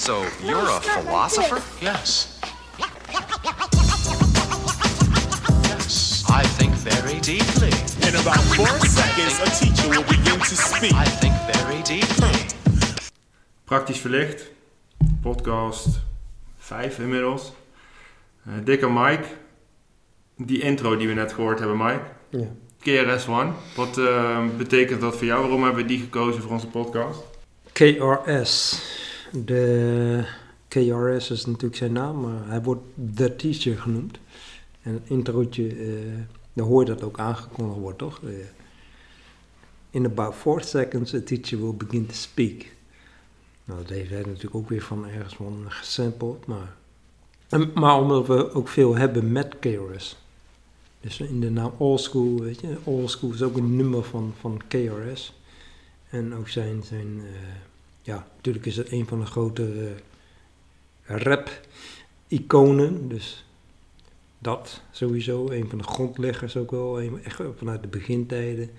So you're a philosopher? Yes. Yes. I think very deeply. In about four seconds, a teacher will begin to speak. I think very deeply. Praktisch Verlicht, podcast 5 inmiddels. Eh Dick en Mike, die intro die we net gehoord hebben, Mike. Ja. KRS-One, wat eh, betekent dat voor jou? Waarom hebben we die gekozen voor onze podcast? KRS. De KRS is natuurlijk zijn naam, maar hij wordt The Teacher genoemd. En het introotje, eh daar hoor je dat ook aangekondigd wordt, toch? Eh, in about four seconds, a teacher will begin to speak. Nou, dat heeft hij natuurlijk ook weer van ergens van gesampled, maar... Maar omdat we ook veel hebben met KRS. Dus in de naam All School, weet je, All School is ook een nummer van, van KRS. En ook zijn, zijn eh, ja, natuurlijk is het een van de grotere rap-iconen. Dus dat sowieso, een van de grondleggers ook wel, echt vanuit de begintijden.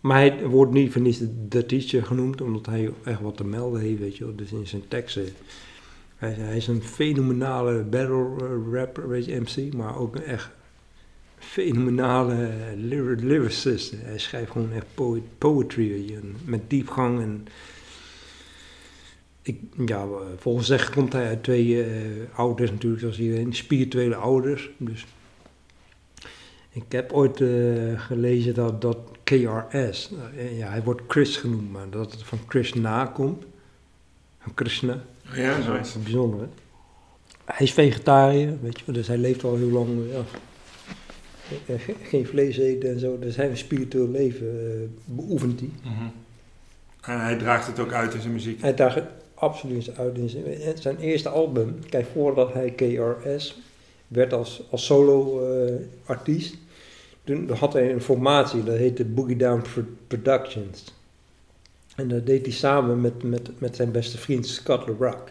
Maar hij wordt niet voor niets de, teacher genoemd, omdat hij echt wat te melden heeft, weet je wel. Dus in zijn teksten. Hij, hij is een fenomenale battle eh, rapper, weet je, MC, maar ook een echt fenomenale lyri- lyricist. Hij schrijft gewoon echt poet, poetry, weet je, met diepgang en... Ik, ja, eh, volgens zeggen komt hij uit twee eh, ouders natuurlijk, zoals iedereen, spirituele ouders. Dus ik heb ooit eh, gelezen dat, dat KRS, ja, hij wordt Chris genoemd, maar dat het van Krishna komt. Van Krishna. Ja, Dat is bijzonder, hè? Hij is vegetariër, weet je dus hij leeft al heel lang, ja. Ge- Geen vlees eten en zo, dus hij heeft spiritueel leven beoefent hij. En hij draagt het ook uit in zijn muziek. Hij daagt het absoluut uit zijn, eerste album. Kijk, voordat hij KRS werd als, als solo-artiest, toen had hij een formatie, dat heette Boogie Down Pro- Productions. En dat deed hij samen met, met, met zijn beste vriend Scott LaRock.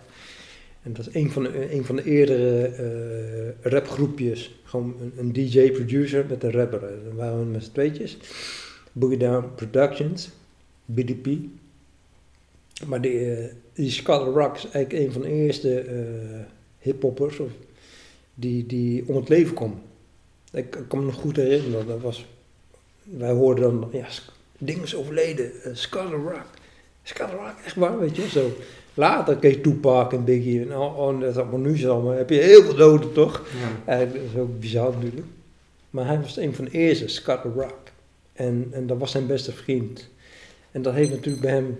En dat is een van de, een van de eerdere eh, rapgroepjes. Gewoon een, een DJ-producer met een rapper. Dan waren we met z'n tweetjes. Boogie Down Productions, BDP. Maar die, eh, die Scott Rock is eigenlijk een van de eerste eh hiphoppers die, die om het leven kwam. Ik, ik kan me nog goed herinneren, dat was, wij hoorden dan, ja, ding is overleden, uh, Scott Rock. Scott Rock, echt waar, weet je, zo. Later kreeg Tupac en Biggie en oh, dat allemaal nu maar heb je heel veel doden toch? Ja. Eigenlijk, dat is ook bizar natuurlijk. Maar hij was een van de eerste, Scott Rock. En, en dat was zijn beste vriend. En dat heeft natuurlijk bij hem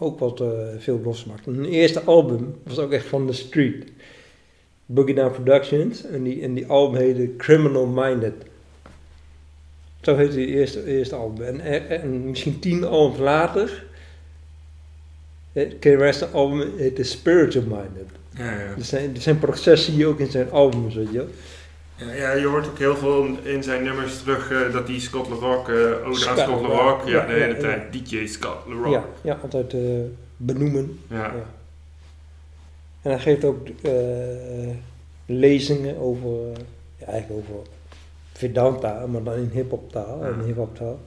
ook wat eh, veel losgemaakt. Een eerste album was ook echt van The Street. Boogie Down Productions. En die, en die album heette Criminal Minded. Zo heette die eerste, eerste album. En, en, en misschien tien albums later... Het KRS album heette Spiritual Minded. Ja, ja. Er zijn, er zijn processen hier ook in zijn albums, weet je. Ja, je hoort ook heel veel in zijn nummers terug eh, dat die Scott LaRock, eh ode aan Scott Scott LaRock, ja, ja, de hele ja, tijd DJ Scott LaRock. Ja, ja, altijd eh, benoemen. Ja. En hij geeft ook eh, lezingen over, eh, ja, eigenlijk over Vedanta, maar dan in hip-hop taal. En hip-hop taal.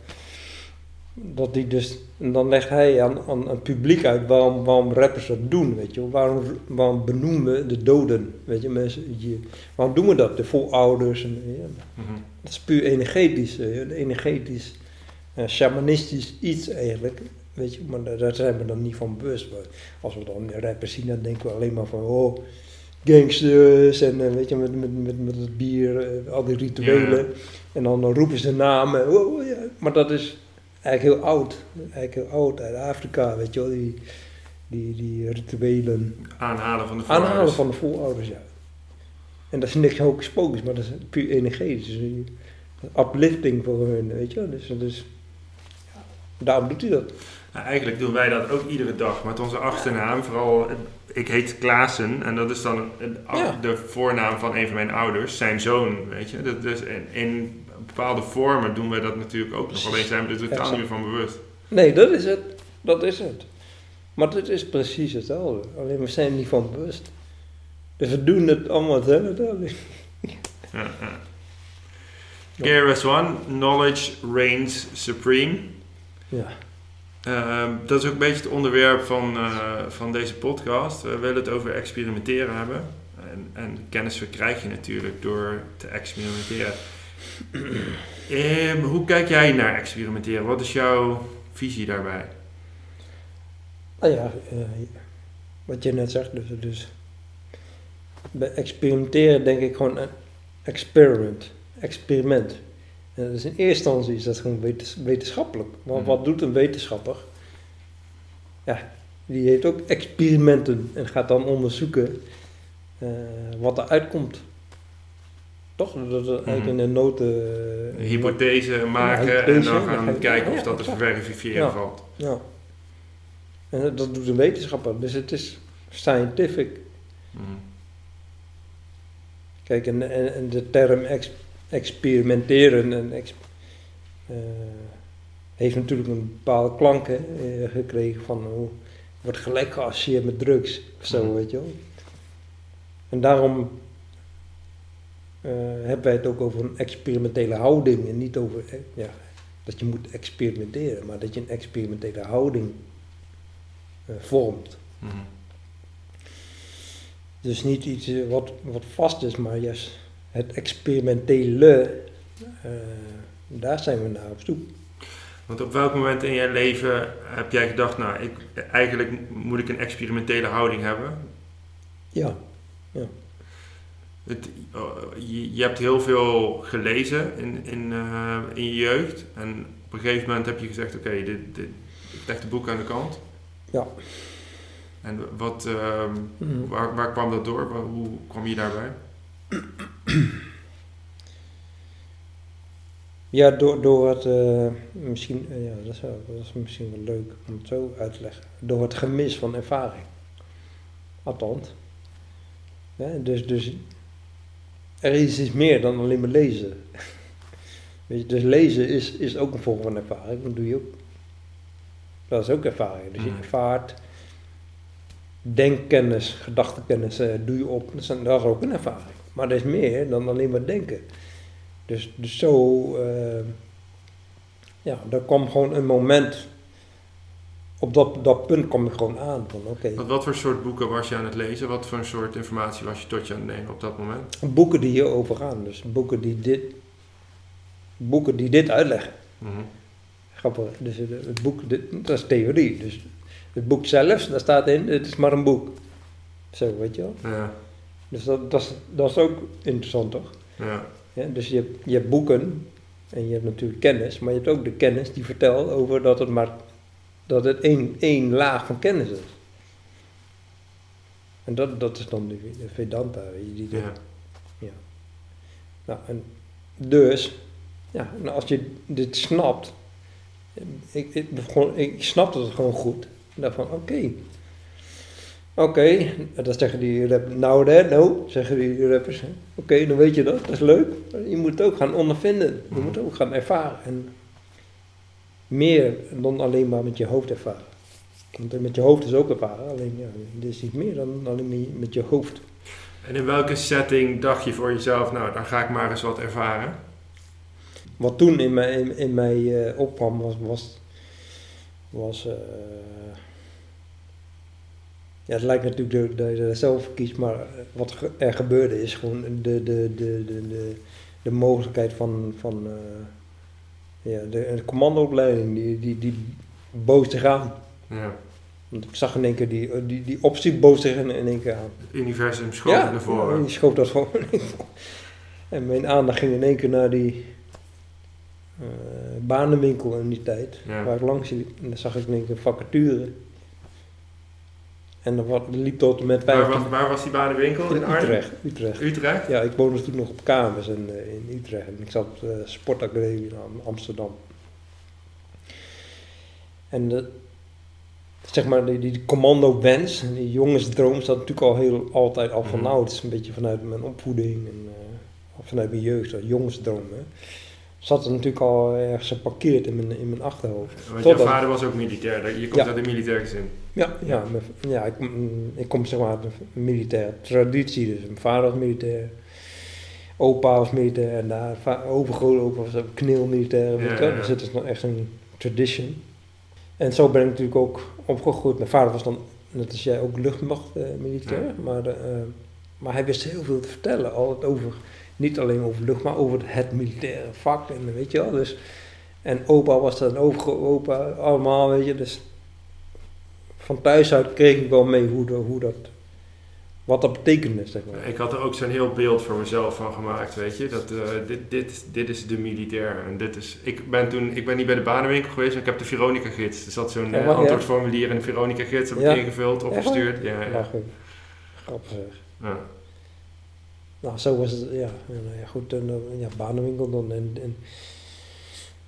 Dat die dus, en dan legt hij aan, aan het publiek uit waarom, waarom rappers dat doen, weet je. Waarom, waarom benoemen we de doden, weet je, mensen, je, waarom doen we dat, de voorouders, en, ja, Mhm. dat is puur energetisch, eh, energetisch, eh, shamanistisch iets eigenlijk. Weet je, maar daar, zijn we dan niet van bewust. Maar als we dan rappers zien, dan denken we alleen maar van, oh, gangsters en eh, weet je, met, met, met, met het bier, al die rituelen. Ja. En dan, dan roepen ze namen, oh, oh, ja. maar dat is eigenlijk heel oud. Eigenlijk heel oud uit Afrika, weet je wel, die, die, die rituelen. Aanhalen van de Aanhalen voorouders. van de voorouders, ja. En dat is niks hocus pocus, maar dat is puur energetisch. Dus een uplifting voor hun, weet je wel. Dus, dus ja, daarom doet hij dat. Nou, eigenlijk doen wij dat ook iedere dag met onze achternaam. Vooral, ik heet Klaassen en dat is dan Ja. de voornaam van een van mijn ouders, zijn zoon, weet je. Dat, dus in, in bepaalde vormen doen wij dat natuurlijk ook nog. Alleen zijn we er totaal niet meer van bewust. Nee, dat is het. Dat is het. Maar het is precies hetzelfde. Alleen we zijn er niet van bewust. Dus we doen het allemaal hetzelfde. Ja, ja. KRS-One, Knowledge Reigns Supreme. Ja. Ehm, dat is ook een beetje het onderwerp van, eh, van deze podcast. We willen het over experimenteren hebben. En, en kennis verkrijg je natuurlijk door te experimenteren. Ehm, hoe kijk jij naar experimenteren? Wat is jouw visie daarbij? Nou ja, eh, wat je net zegt, dus, dus bij experimenteren denk ik gewoon een experiment. Experiment. En is in eerste instantie is dat gewoon wetens- wetenschappelijk. Want Mhm. wat doet een wetenschapper? Ja, die heeft ook experimenten en gaat dan onderzoeken eh, wat er uitkomt. Toch? Dat is eigenlijk Mhm. in een noten... Een hypothese maken hypothese, en dan gaan ga je- kijken of ja, dat te verifiëren Ja. valt. Ja. En dat- dat doet een wetenschapper. Dus het is scientific. Mhm. Kijk, en, en, en de term ex- experimenteren en ex- eh, heeft natuurlijk een bepaalde klank hè, eh, gekregen van hoe wordt gelijk geassocieerd met drugs of zo, Mhm. weet je wel. En daarom eh, hebben wij het ook over een experimentele houding en niet over eh, ja, dat je moet experimenteren, maar dat je een experimentele houding eh, vormt. Mhm. Dus niet iets eh, wat, wat vast is, maar juist het experimentele, eh, daar zijn we naar op zoek. Want op welk moment in je leven heb jij gedacht, nou, ik, eigenlijk moet ik een experimentele houding hebben? Ja, Het, oh, je, je hebt heel veel gelezen in, in, eh, in je jeugd. En op een gegeven moment heb je gezegd, oké, dit, dit, ik leg de boek aan de kant. ja. En wat, ehm, Mhm. waar, waar kwam dat door? Waar- Hoe kwam je daarbij? Ja, door, door het, eh, misschien, eh, ja, dat is, wel, dat is misschien wel leuk om het zo uit te leggen. Door het gemis van ervaring. Althans. Ja, dus, dus er is iets meer dan alleen maar lezen. Weet je, dus lezen is, is ook een vorm van ervaring. Dat doe je ook. Dat is ook ervaring. Dus je Mhm. ervaart denkkennis, gedachtekennis eh, doe je op. Dat is, een- dat is ook een ervaring. Maar er is meer dan alleen maar denken. Dus, dus zo, eh, ja, er kwam gewoon een moment, op dat, dat punt kwam ik gewoon aan van oké, Wat, wat voor soort boeken was je aan het lezen? Wat voor soort informatie was je tot je aan het nemen op dat moment? boeken die hierover gaan, dus boeken die dit, boeken die dit uitleggen. Mhm. Grappig, dus het, het boek, dit, dat is theorie, dus het boek zelf, daar staat in, het is maar een boek. Zo, weet je wel. Ja, Dus dat, dat, is, dat is ook interessant toch? ja. Ja, dus je, je hebt boeken en je hebt natuurlijk kennis, maar je hebt ook de kennis die vertelt over dat het maar dat het één, één laag van kennis is. En dat, dat is dan de, Vedanta. weet je, Die, ja. nou, en dus, ja, nou, als je dit snapt, ik, ik, begon, ik snapte het gewoon goed. Dacht van, oké. Oké, dat zeggen die rappers. Nou, hè, nou, zeggen die rappers. Oké, dan weet je dat, dat is leuk. Je moet het ook gaan ondervinden. Je moet het ook gaan ervaren. En meer dan alleen maar met je hoofd ervaren. Want met je hoofd is ook ervaren, alleen ja, er is niet meer dan alleen met je hoofd. En in welke setting dacht je voor jezelf, nou, dan ga ik maar eens wat ervaren? Wat toen in mij, in, in mij eh, opkwam was, was, was eh, ja, het lijkt natuurlijk dat- dat je er zelf voor kiest, maar wat er gebeurde is gewoon de, de, de, de, de, de mogelijkheid van, van eh, ja, de, de commandoopleiding, die, die, die bood zich aan. Ja. Want ik zag in één keer die, die, die optie bood zich in, in één keer aan. Het universum schoot naar voren. Ja, die schoot dat gewoon. en mijn aandacht ging in één keer naar die eh, banenwinkel in die tijd. Ja. Waar ik langs liep. En dan zag ik in één keer vacature. En dan liep tot met Waar, 15 was, waar was die banenwinkel? In in Arnhem? Utrecht, Utrecht. Utrecht? Ja, ik woonde toen nog op kamers in, eh, in Utrecht. En ik zat op de sportacademie in Am- Amsterdam. En de, zeg maar, die, die commando-wens, en die jongensdroom zat natuurlijk al heel, altijd al van nou, het is een beetje vanuit mijn opvoeding en eh, vanuit mijn jeugd, dat jongensdroom. Hè. Zat er natuurlijk al ergens geparkeerd in mijn, in mijn achterhoofd. Want Totdat- jouw vader was ook militair. Je komt Ja. uit een militair gezin. Ja, ja, ja ik, mm, ik kom zeg maar uit een militaire traditie. Dus mijn vader was militair, opa was militair en daar overgrootopa was ook kneelmilitair. ja. Dus het is nog echt een tradition. En zo ben ik natuurlijk ook opgegroeid. Mijn vader was dan, net als jij, ook luchtmachtmilitair. Ja. maar, eh, maar hij wist heel veel te vertellen. Altijd over, niet alleen over lucht, maar over het militaire vak. En weet je wel. Dus, en opa was dan overopa, allemaal, weet je. Dus van thuis uit kreeg ik wel mee hoe, de, hoe dat, wat dat betekende, zeg maar. Ik had er ook zo'n heel beeld voor mezelf van gemaakt, weet je. Dat, eh, dit, dit, dit is de militair. En dit is, ik, ben toen, ik ben niet bij de banenwinkel geweest, maar ik heb de Veronica-gids. Er zat zo'n Ja, eh, ja. antwoordformulier in de Veronica-gids. Heb ik Ja. ingevuld, opgestuurd. Ja, ja. Lachen. Grappig. Ja. Nou, zo was het, ja. Ja goed, en, eh, ja, banenwinkel dan. En,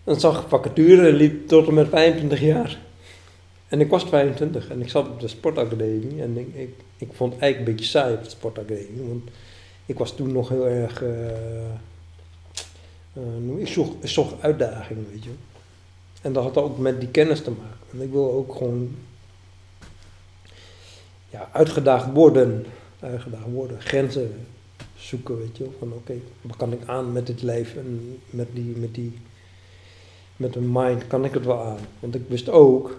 en zag ik vacature, liep tot en met 25 jaar. En ik was 25 en ik zat op de sportacademie. En ik, ik, ik vond het eigenlijk een beetje saai op de sportacademie. Want ik was toen nog heel erg... eh, eh, ik, zocht, ik uitdaging, weet je. En dat had ook met die kennis te maken. En ik wil ook gewoon... Ja, uitgedaagd worden. Uitgedaagd worden. Grenzen zoeken, weet je wel. Van oké, wat kan ik aan met dit lijf en met die, met die, met een mind, kan ik het wel aan? Want ik wist ook,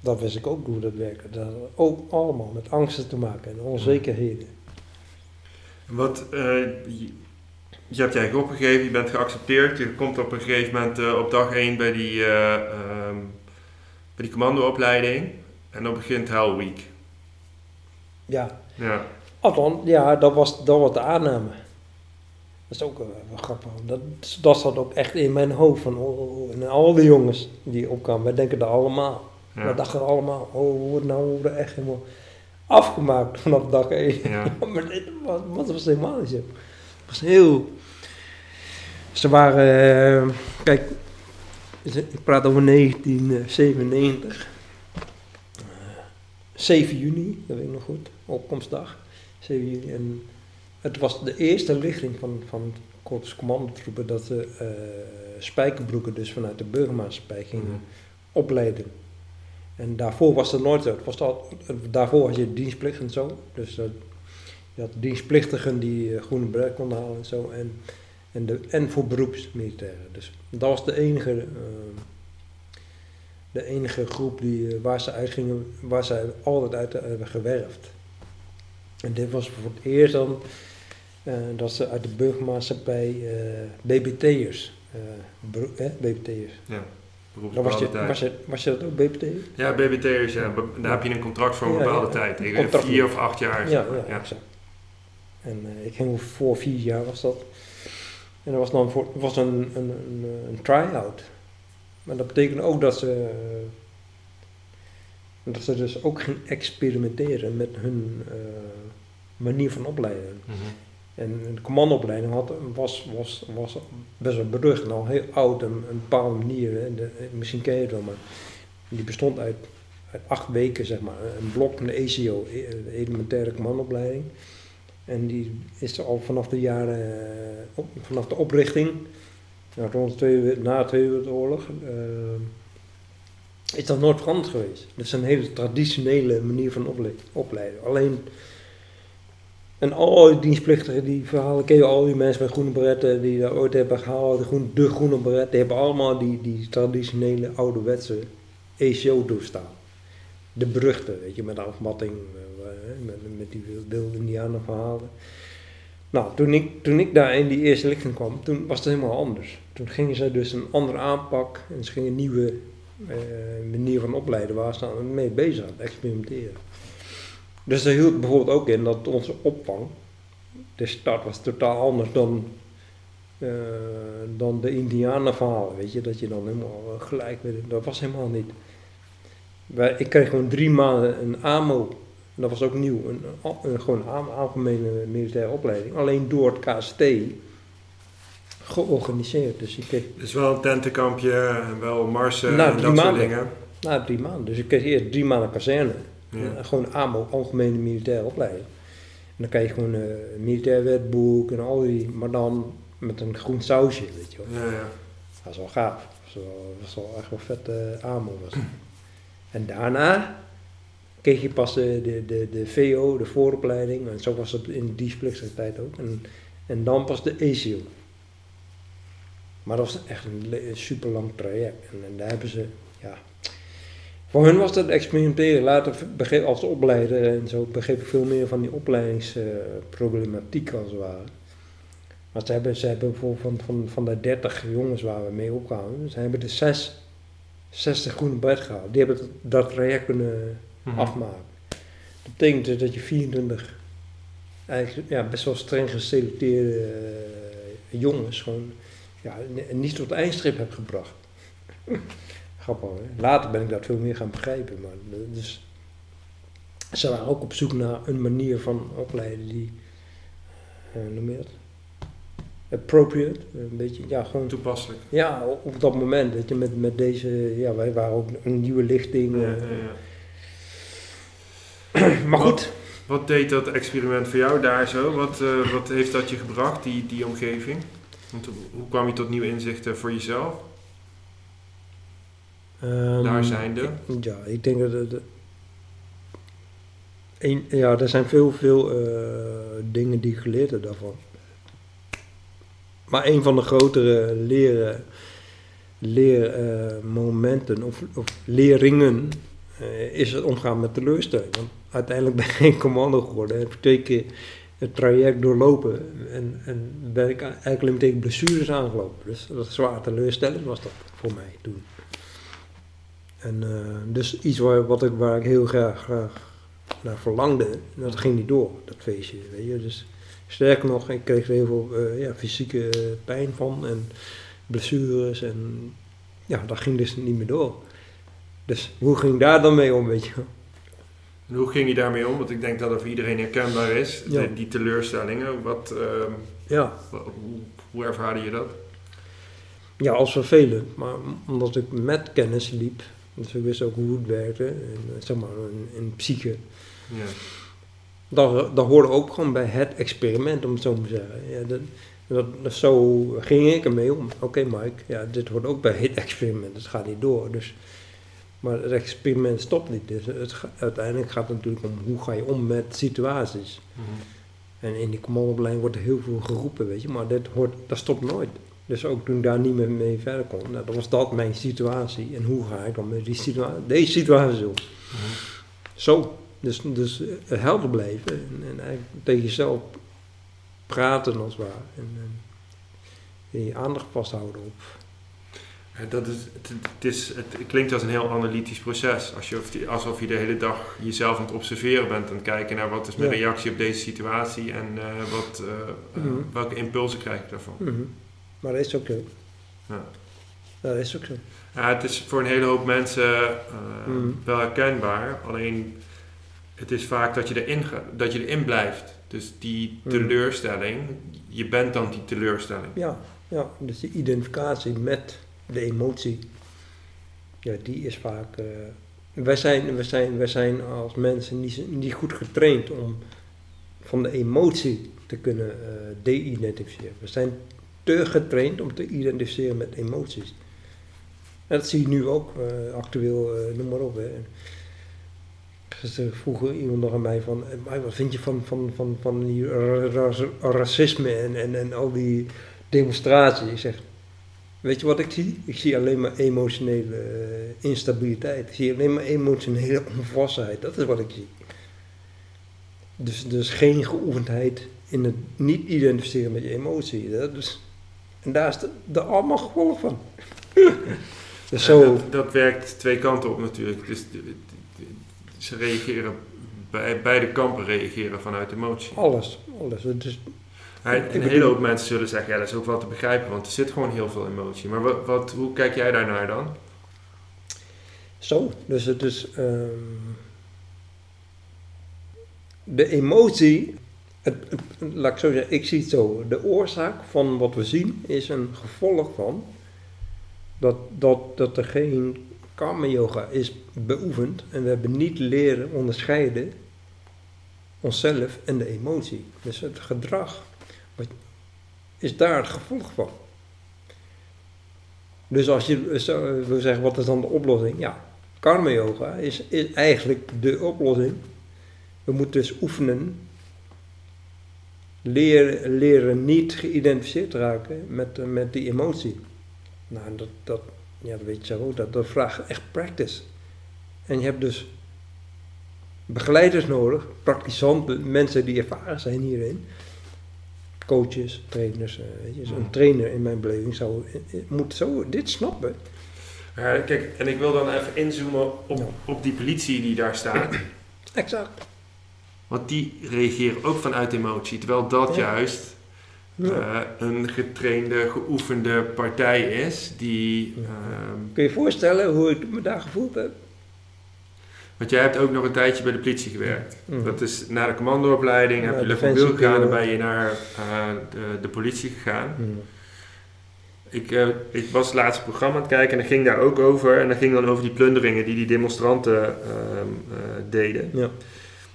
dat wist ik ook hoe dat werkte, dat had ook allemaal met angsten te maken en onzekerheden. Wat, eh, je, je hebt je eigen opgegeven, je bent geaccepteerd. Je komt op een gegeven moment eh, op dag 1 bij die, ehm, bij die commandoopleiding. En dan begint Hell Week. Ja, Ja. Althans, ja, dat was, dat was de aanname. Dat is ook eh, wel grappig. Dat, dat zat ook echt in mijn hoofd. Van, oh, oh, oh. En al die jongens die opkwamen, wij denken dat allemaal. Ja. We dachten allemaal, oh, we worden nou worden echt helemaal afgemaakt vanaf dag 1. Ja. maar dit was, was, was helemaal niet zo. Het was heel... Ze waren... eh, kijk, ik praat over 1997. Eh, 7 juni, dat weet ik nog goed. Opkomstdag. 7 juni. En het was de eerste lichting van, van korps commandotroepen dat ze eh, spijkerbroeken dus vanuit de burgermaatschappij gingen Mhm. opleiden. En daarvoor was het nooit zo. Het was al, daarvoor had je dienstplicht en zo. Dus eh, je had dienstplichtigen die eh, groene beret konden halen en zo. En, en, de, en voor beroepsmilitairen. Dus dat was de enige, eh, de enige groep die, waar ze uitgingen, waar ze altijd uit hebben gewerfd. En dit was voor het eerst dan eh, dat ze uit de burgermaatschappij eh BBT'ers, eh BBT'ers. ja. Beroep Dan was, je, was, je, was je dat ook BBT'er? Ja, BBT'ers, ja. Daar heb je een contract voor een Ja, bepaalde ja. tijd. Vier of acht jaar. Ja, ja, exact. En eh, ik ging voor vier jaar was dat. En dat was dan voor, was een, een, een, een try-out. Maar dat betekende ook dat ze, eh, dat ze dus ook ging experimenteren met hun eh, manier van opleiden. Mhm. En de commandoopleiding had, was, was, was best wel berucht, nou heel oud, een, een bepaalde manier. De, misschien ken je het wel, maar die bestond uit, uit acht weken, zeg maar. Een blok van de ECO, e- de elementaire commandoopleiding. En die is er al vanaf de jaren, eh, op, vanaf de oprichting, nou, rond de tweede, na de Tweede Wereldoorlog, eh, is dat nooit veranderd geweest. Dat is een hele traditionele manier van ople- opleiden. Alleen en al die dienstplichtigen, die verhalen ken je al die mensen met groene beretten die dat ooit hebben gehaald, de groene, de groene beret, die hebben allemaal die, die traditionele ouderwetse ECO doorstaan. De beruchte, weet je, met de afmatting, eh, met, met die wilde indianen verhalen. Nou, toen ik, toen ik daar in die eerste lichting kwam, toen was het helemaal anders. Toen gingen ze dus een andere aanpak en ze gingen een nieuwe eh, manier van opleiden waar ze mee bezig waren, experimenteren. Dus dat hield bijvoorbeeld ook in dat onze opvang, de start was totaal anders dan, eh, dan de Indianenverhalen, weet je, dat je dan helemaal eh, gelijk weet. Dat was helemaal niet. Wij, ik kreeg gewoon drie maanden een AMO, dat was ook nieuw, een, een, gewoon algemene militaire opleiding, alleen door het KST georganiseerd. Dus ik kreeg Dus wel een tentenkampje, en wel marsen Nou, en dat soort maanden. dingen. na drie maanden, dus ik kreeg eerst drie maanden kazerne. Ja. Ja, gewoon AMO, Algemene Militaire Opleiding. En dan krijg je gewoon eh, een militair wetboek en al die, maar dan met een groen sausje, weet je wel. Ja, ja. Dat is wel gaaf. Dat is wel, echt wel vet eh, AMO was. En daarna kreeg je pas de, de, de, de VO, de vooropleiding, en zo was het in die tijd ook. En, en dan pas de ECO. Maar dat was echt een, een super lang traject. En, en daar hebben ze ja. Voor hun was dat experimenteren. Later begreep als opleider en zo begreep ik veel meer van die opleidingsproblematiek als het ware. Maar ze hebben, ze hebben bijvoorbeeld van, van, van de 30 jongens waar we mee opkwamen, ze hebben er 6, 60 groene bed gehaald. Die hebben dat, traject kunnen Mhm. afmaken. Dat betekent dus dat je 24 eigenlijk ja, best wel streng geselecteerde eh, jongens gewoon ja, niet tot de eindstrip hebt gebracht. Grappig, hè? Later ben ik dat veel meer gaan begrijpen. Maar, dus, ze waren ook op zoek naar een manier van opleiden die, eh, noem je dat? Appropriate, een beetje, ja, gewoon Toepasselijk. ja, op- dat moment, weet je, met, met deze, ja, wij waren ook een nieuwe lichting. Ja, eh, ja, ja. Maar goed, Wat deed dat experiment voor jou daar zo? Wat, eh, wat heeft dat je gebracht, die, die omgeving? Want hoe kwam je tot nieuwe inzichten voor jezelf? Ehm, Daar zijnde. ik- Ja, ik denk dat. Een, ja, er zijn veel, veel eh, dingen die ik geleerd heb daarvan. Maar een van de grotere leren, leermomenten of, of leringen eh, is het omgaan met teleurstelling. Want uiteindelijk ben ik geen commando geworden. Ik heb twee keer het traject doorlopen en, en ben ik eigenlijk tegen blessures aangelopen. Dus dat zwaar teleurstellend was dat voor mij toen. En eh, dus iets waar, wat ik, waar ik heel graag, graag naar verlangde, dat ging niet door, dat feestje. Weet je? Dus sterker nog, ik kreeg er heel veel eh, ja, fysieke eh, pijn van en blessures en ja, dat ging dus niet meer door. Dus hoe ging daar dan mee om, weet je? En hoe ging je daarmee om? Want ik denk dat het voor iedereen herkenbaar is, Ja. die, die teleurstellingen. Wat, ehm, Ja, hoe, hoe ervaarde je dat? ja, als vervelend, maar omdat ik met kennis liep, dus ik wist ook hoe het werkte, en, eh, zeg maar in, in psyche, Ja. dat, dat hoorde ook gewoon bij het experiment, om het zo maar te zeggen. Ja, dat, dat, dat- zo ging ik ermee om. Oké Mike, ja, dit hoort ook bij het experiment, het gaat niet door. Dus, maar het experiment stopt niet. Dus het, uiteindelijk gaat het natuurlijk om hoe ga je om met situaties. Mhm. En in die commandopleiding wordt er heel veel geroepen, weet je, maar dat, hoort, dat stopt nooit. Dus ook toen ik daar niet meer mee verder kon, nou, dan was dat mijn situatie. En hoe ga ik dan met die deze situatie om? Zo, dus, dus eh, helder blijven en, en eigenlijk tegen jezelf praten als het ware. En, en je aandacht vasthouden op. Dat is, het, het is, het klinkt als een heel analytisch proces. Als je, alsof je de hele dag jezelf aan het observeren bent. En kijken naar wat is mijn Ja. reactie op deze situatie. En eh, wat, eh, Mhm. welke impulsen krijg ik daarvan. Mhm. Maar dat is ook zo. Ja. Dat is ook zo. Ja, het is voor een hele hoop mensen eh, Mhm. wel herkenbaar. Alleen het is vaak dat je, erin dat je erin blijft. Dus die Mhm. teleurstelling, je bent dan die teleurstelling. Ja, ja, dus die identificatie met de emotie, ja, die is vaak... eh, wij, zijn, wij, zijn, wij zijn als mensen niet, niet goed getraind om van de emotie te kunnen eh de-identificeren. We zijn te getraind om te identificeren met emoties. Dat zie je nu ook, eh, actueel, eh, noem maar op. Hè. Iemand nog aan mij van, eh, "Maar wat vind je van, van, van, van die ra- ra- racisme en, en, en al die demonstraties? Ik zeg, weet je wat ik zie? Ik zie alleen maar emotionele instabiliteit. Ik zie alleen maar emotionele onvolwassenheid. Dat is wat ik zie. Dus, dus geen geoefendheid in het niet identificeren met je emotie. Dat is, en daar is de, de allemaal gevolg van. dus zo, dat, dat werkt twee kanten op natuurlijk. Dus de- de- de- ze reageren, bij, beide kampen reageren vanuit emotie. alles, alles. Het is, Ja, een bedoel- hele hoop mensen zullen zeggen, ja dat is ook wel te begrijpen, want er zit gewoon heel veel emotie. Maar wat, wat, hoe kijk jij daarnaar dan? Zo, dus het is. ehm, de emotie. Laat ik zo zeggen, ik zie het zo. De oorzaak van wat we zien is een gevolg van. Dat, dat, dat er geen karma yoga is beoefend. En we hebben niet leren onderscheiden. onszelf en de emotie. Dus het gedrag wat, is daar het gevolg van. Dus als je zo wil zeggen, wat is dan de oplossing? Ja, karma yoga is, is eigenlijk de oplossing. We moeten dus oefenen, leren, leren niet geïdentificeerd raken met, eh, met die emotie. Nou, dat, dat, ja, dat weet je zelf ook, dat, dat vraagt echt practice. En je hebt dus begeleiders nodig, praktisanten, mensen die ervaren zijn hierin. Coaches, trainers, eh, weet je. Een trainer in mijn beleving zou, eh, moet zo dit snappen. Ja, kijk, en ik wil dan even inzoomen op, Ja. op die politie die daar staat. Exact. Want die reageren ook vanuit emotie. Terwijl dat Ja. juist Ja. eh, een getrainde, geoefende partij is. Die, ehm, Kun je je voorstellen hoe ik me daar gevoeld heb? want jij hebt ook nog een tijdje bij de politie gewerkt. Dat is na de commandoopleiding, heb je bill gedaan en ben je naar eh, de, de politie gegaan. Mm. Ik, eh, ik was het laatste programma aan het kijken en dat ging daar ook over. En dat ging dan over die plunderingen die die demonstranten ehm, eh, deden. Ja.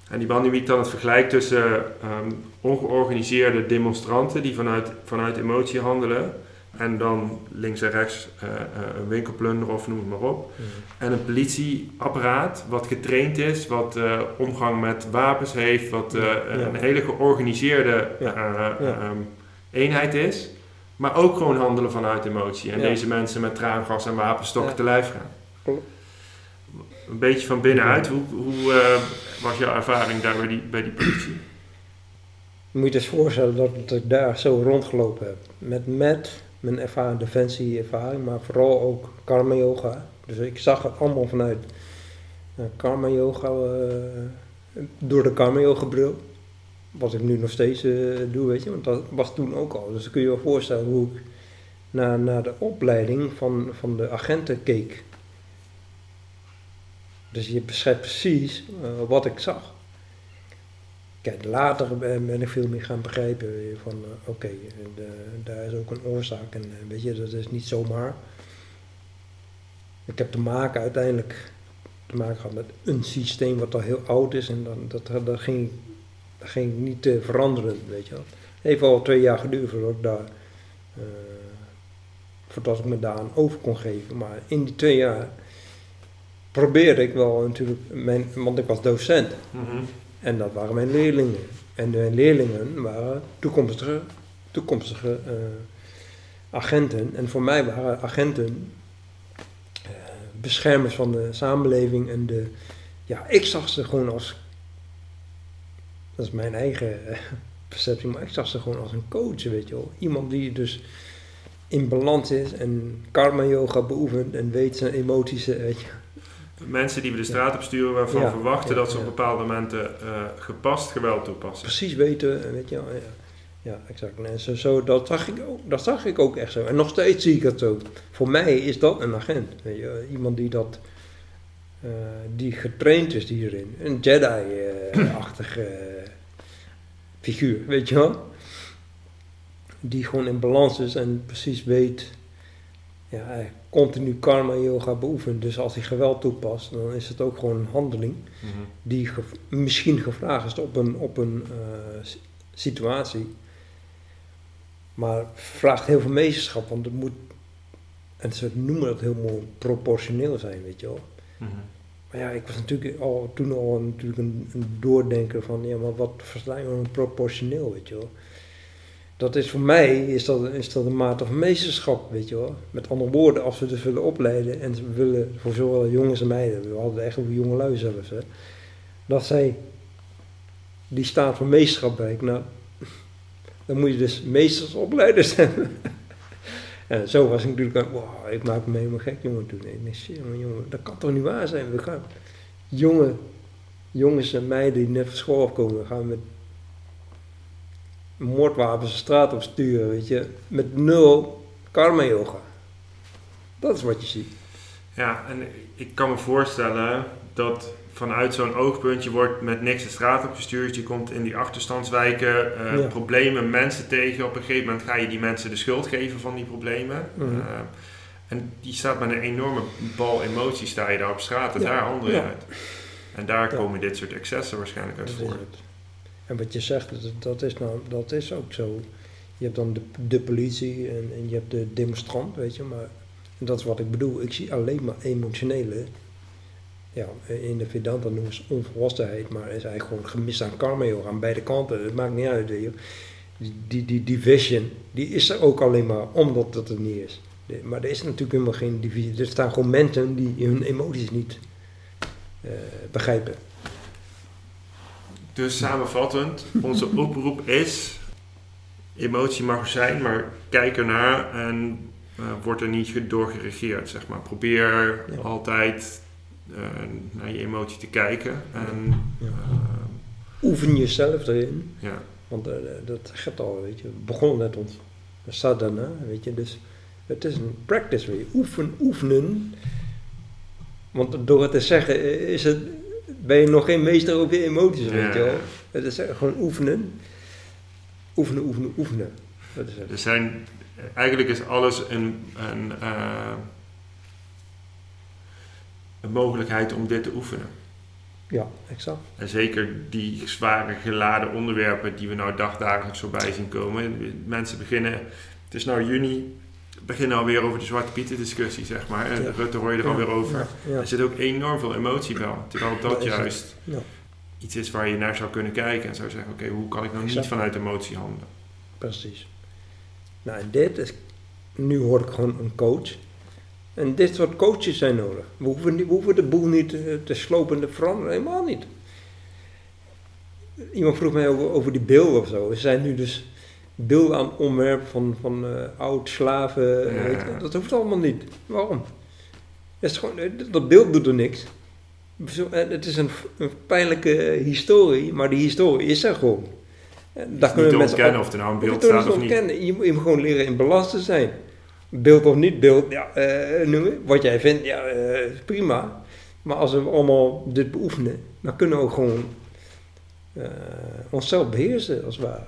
En die ik dan het vergelijk tussen ehm, ongeorganiseerde demonstranten die vanuit, vanuit emotie handelen. En dan links en rechts eh, eh, een winkelplunder of noem het maar op. Mm. En een politieapparaat wat getraind is, wat eh, omgang met wapens heeft, wat eh, Ja, ja. een hele georganiseerde Ja, eh, ja. ehm, eenheid is. Maar ook gewoon handelen vanuit emotie. En Ja. deze mensen met traangas en wapenstokken Ja. te lijf gaan. Een beetje van binnenuit, hoe, hoe eh, was jouw ervaring daar bij die, bij die politie? Je moet je eens voorstellen dat, ik daar zo rondgelopen heb. Met, met mijn ervaring, defensie-ervaring, maar vooral ook karma yoga. Dus ik zag het allemaal vanuit eh, karma yoga, eh, door de karma yoga bril. Wat ik nu nog steeds doe, weet je, want dat was toen ook al. Dus dan kun je je wel voorstellen hoe ik naar, naar de opleiding van, van de agenten keek. Dus je beschrijft precies eh, wat ik zag. Kijk, later ben ik veel meer gaan begrijpen van, eh, oké, eh, daar is ook een oorzaak en weet je, dat is niet zomaar. Ik heb te maken uiteindelijk te maken gehad met een systeem wat al heel oud is en dan, dat, dat, ging, dat niet te veranderen, weet je wel. Heeft al twee jaar geduurd voordat ik daar, voordat ik me daaraan over kon geven, maar in die twee jaar probeerde ik wel natuurlijk, mijn, want ik was docent. Mhm. En dat waren mijn leerlingen. En mijn leerlingen waren toekomstige, toekomstige eh, agenten. En voor mij waren agenten eh, beschermers van de samenleving. En de, ja, ik zag ze gewoon als, dat is mijn eigen eh, perceptie, maar ik zag ze gewoon als een coach, weet je wel. Iemand die dus in balans is en karma yoga beoefent en weet zijn emoties, weet je. Mensen die we de straat op sturen waarvan Ja, verwachten ja, dat ze op bepaalde momenten eh, gepast geweld toepassen. precies weten, weet je wel. Ja, ja exact. En zo, zo, dat, zag ik ook, dat zag ik ook echt zo. En nog steeds zie ik dat zo. Voor mij is dat een agent. Weet je, iemand die dat, eh, die getraind is hierin. Een Jedi-achtige figuur, weet je wel. Die gewoon in balans is en precies weet, ja, hij continu karma yoga beoefent. Dus als hij geweld toepast, dan is het ook gewoon een handeling Mhm. die ge- misschien gevraagd is op een, op een eh, situatie. Maar vraagt heel veel meesterschap, want het moet, en ze noemen dat heel mooi, proportioneel zijn, weet je wel. Mhm. Maar ja, ik was natuurlijk al, toen al natuurlijk een, een doordenker van, ja, maar wat verstaan je onder proportioneel, weet je wel. Dat is voor mij, is dat, is dat een mate van meesterschap, weet je wel. Met andere woorden, als we dus willen opleiden en we willen voor zowel jongens en meiden, we hadden echt over jongelui zelfs, hè, dat zij die staat van meesterschap bereiken. Nou, dan moet je dus meestersopleiders hebben. En zo was ik natuurlijk, wow, ik maak me helemaal gek, jongen, toen. Shit, jongen, jongen, dat kan toch niet waar zijn? We gaan, jonge, jongens en meiden die net van school afkomen, gaan we met moordwapens de straat op sturen, weet je. Met nul karma yoga. Dat is wat je ziet. Ja, en ik kan me voorstellen dat vanuit zo'n oogpunt je wordt met niks de straat op gestuurd. Je komt in die achterstandswijken eh, Ja. problemen, mensen tegen. Op een gegeven moment ga je die mensen de schuld geven van die problemen. Mhm. Eh, en die staat met een enorme bal emotie, sta je daar op straat en Ja, daar ja. uit. En daar komen dit soort excessen waarschijnlijk uit Dat is voor. het. En wat je zegt, dat, dat, is nou, dat is ook zo. Je hebt dan de, de politie en, en je hebt de demonstrant, weet je. Maar dat is wat ik bedoel. Ik zie alleen maar emotionele. Ja, in de Vedanta noemen ze onvolwassenheid, maar is eigenlijk gewoon gemis aan karma aan beide kanten. Het maakt niet uit. Die, die, die division, die is er ook alleen maar omdat dat er niet is. Maar er is natuurlijk helemaal geen divisie. Er staan gewoon mensen die hun emoties niet eh, begrijpen. Dus samenvattend, onze oproep is: emotie mag er zijn, maar kijk ernaar en eh, word er niet door geregeerd. Zeg maar. Probeer Ja. altijd eh, naar je emotie te kijken. En, Ja. eh, Oefen jezelf erin. ja. Want dat gaat al, weet je. We begonnen net ons sadhana, weet je. Dus het is een practice weer. Oefen, oefenen. Want door het te zeggen is het, ben je nog geen meester over je emoties, weet je wel. Het is gewoon oefenen. Oefenen, oefenen, oefenen. Dat is het. Er zijn, eigenlijk is alles een, een, eh, een mogelijkheid om dit te oefenen. Ja, exact. En zeker die zware geladen onderwerpen die we nou dagdagelijks voorbij zien komen. Mensen beginnen, het is nou juni, beginnen alweer over de Zwarte Pieten discussie, zeg maar. En Ja. Rutte hoor je er Ja, alweer over. Ja. Er zit ook enorm veel emotie bij. Terwijl dat, juist iets is waar je naar zou kunnen kijken. En zou zeggen, oké, hoe kan ik nou Exact. niet vanuit emotie handelen? Precies. Nou, en dit is, nu hoor ik gewoon een coach. En dit soort coaches zijn nodig. We hoeven, we hoeven de boel niet te, te slopen en te veranderen, helemaal niet. Iemand vroeg mij over, over die beelden of zo. Er zijn nu dus beelden aan omwerpen van, van eh, oud slaven. Ja. weet je. Dat hoeft allemaal niet. Waarom? Dat, is gewoon, dat beeld doet er niks. Eh, Het is een, een pijnlijke historie, maar die historie is er gewoon. Daar niet te mensen ontkennen op- of er nou een beeld staat of niet niet. ontkennen. Je, moet- moet gewoon leren in balans te zijn. Beeld of niet beeld, ja, eh, het. wat jij vindt, ja, eh, prima. Maar als we allemaal dit beoefenen, dan kunnen we ook gewoon eh, onszelf beheersen, als het ware.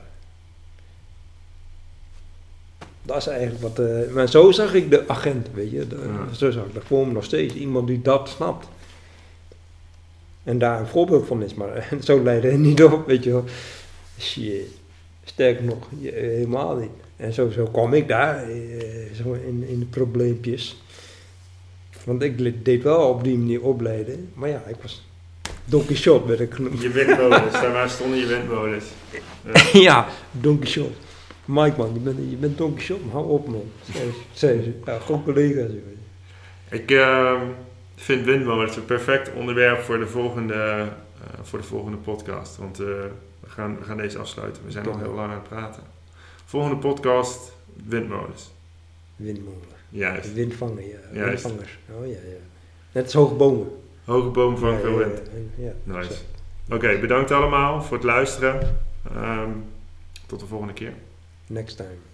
Dat is eigenlijk wat... eh, maar zo zag ik de agent, weet je. De- Ja. Zo zag ik dat voor me nog steeds. Iemand die dat snapt. En daar een voorbeeld van is. Maar zo leidde het niet op, weet je wel. Shit. Sterker nog, je- helemaal niet. En zo, zo kwam ik daar, eh, zo in, in de probleempjes. Want ik deed wel op die manier opleiden. Maar ja, ik was Don Quixote werd ik genoemd. Je windmolens, daar stonden je windmolens. ja, Don Quixote. Mike man, je bent, je bent Don hou op man. Zei- Zei ze. Ja, goed je. Ik ehm, vind windmolens een perfect onderwerp voor de volgende, eh, voor de volgende podcast. Want eh, we, gaan, we gaan deze afsluiten. We zijn al heel lang aan het praten. Volgende podcast, windmolens. Windmolen. Juist. Windvangen, ja. Windvangers. Oh ja, ja. Net als hoge bomen. Hoge boom van ja, veel wind. ja, ja. Nice. Oké, bedankt allemaal voor het luisteren. Ehm, tot de volgende keer. Next time.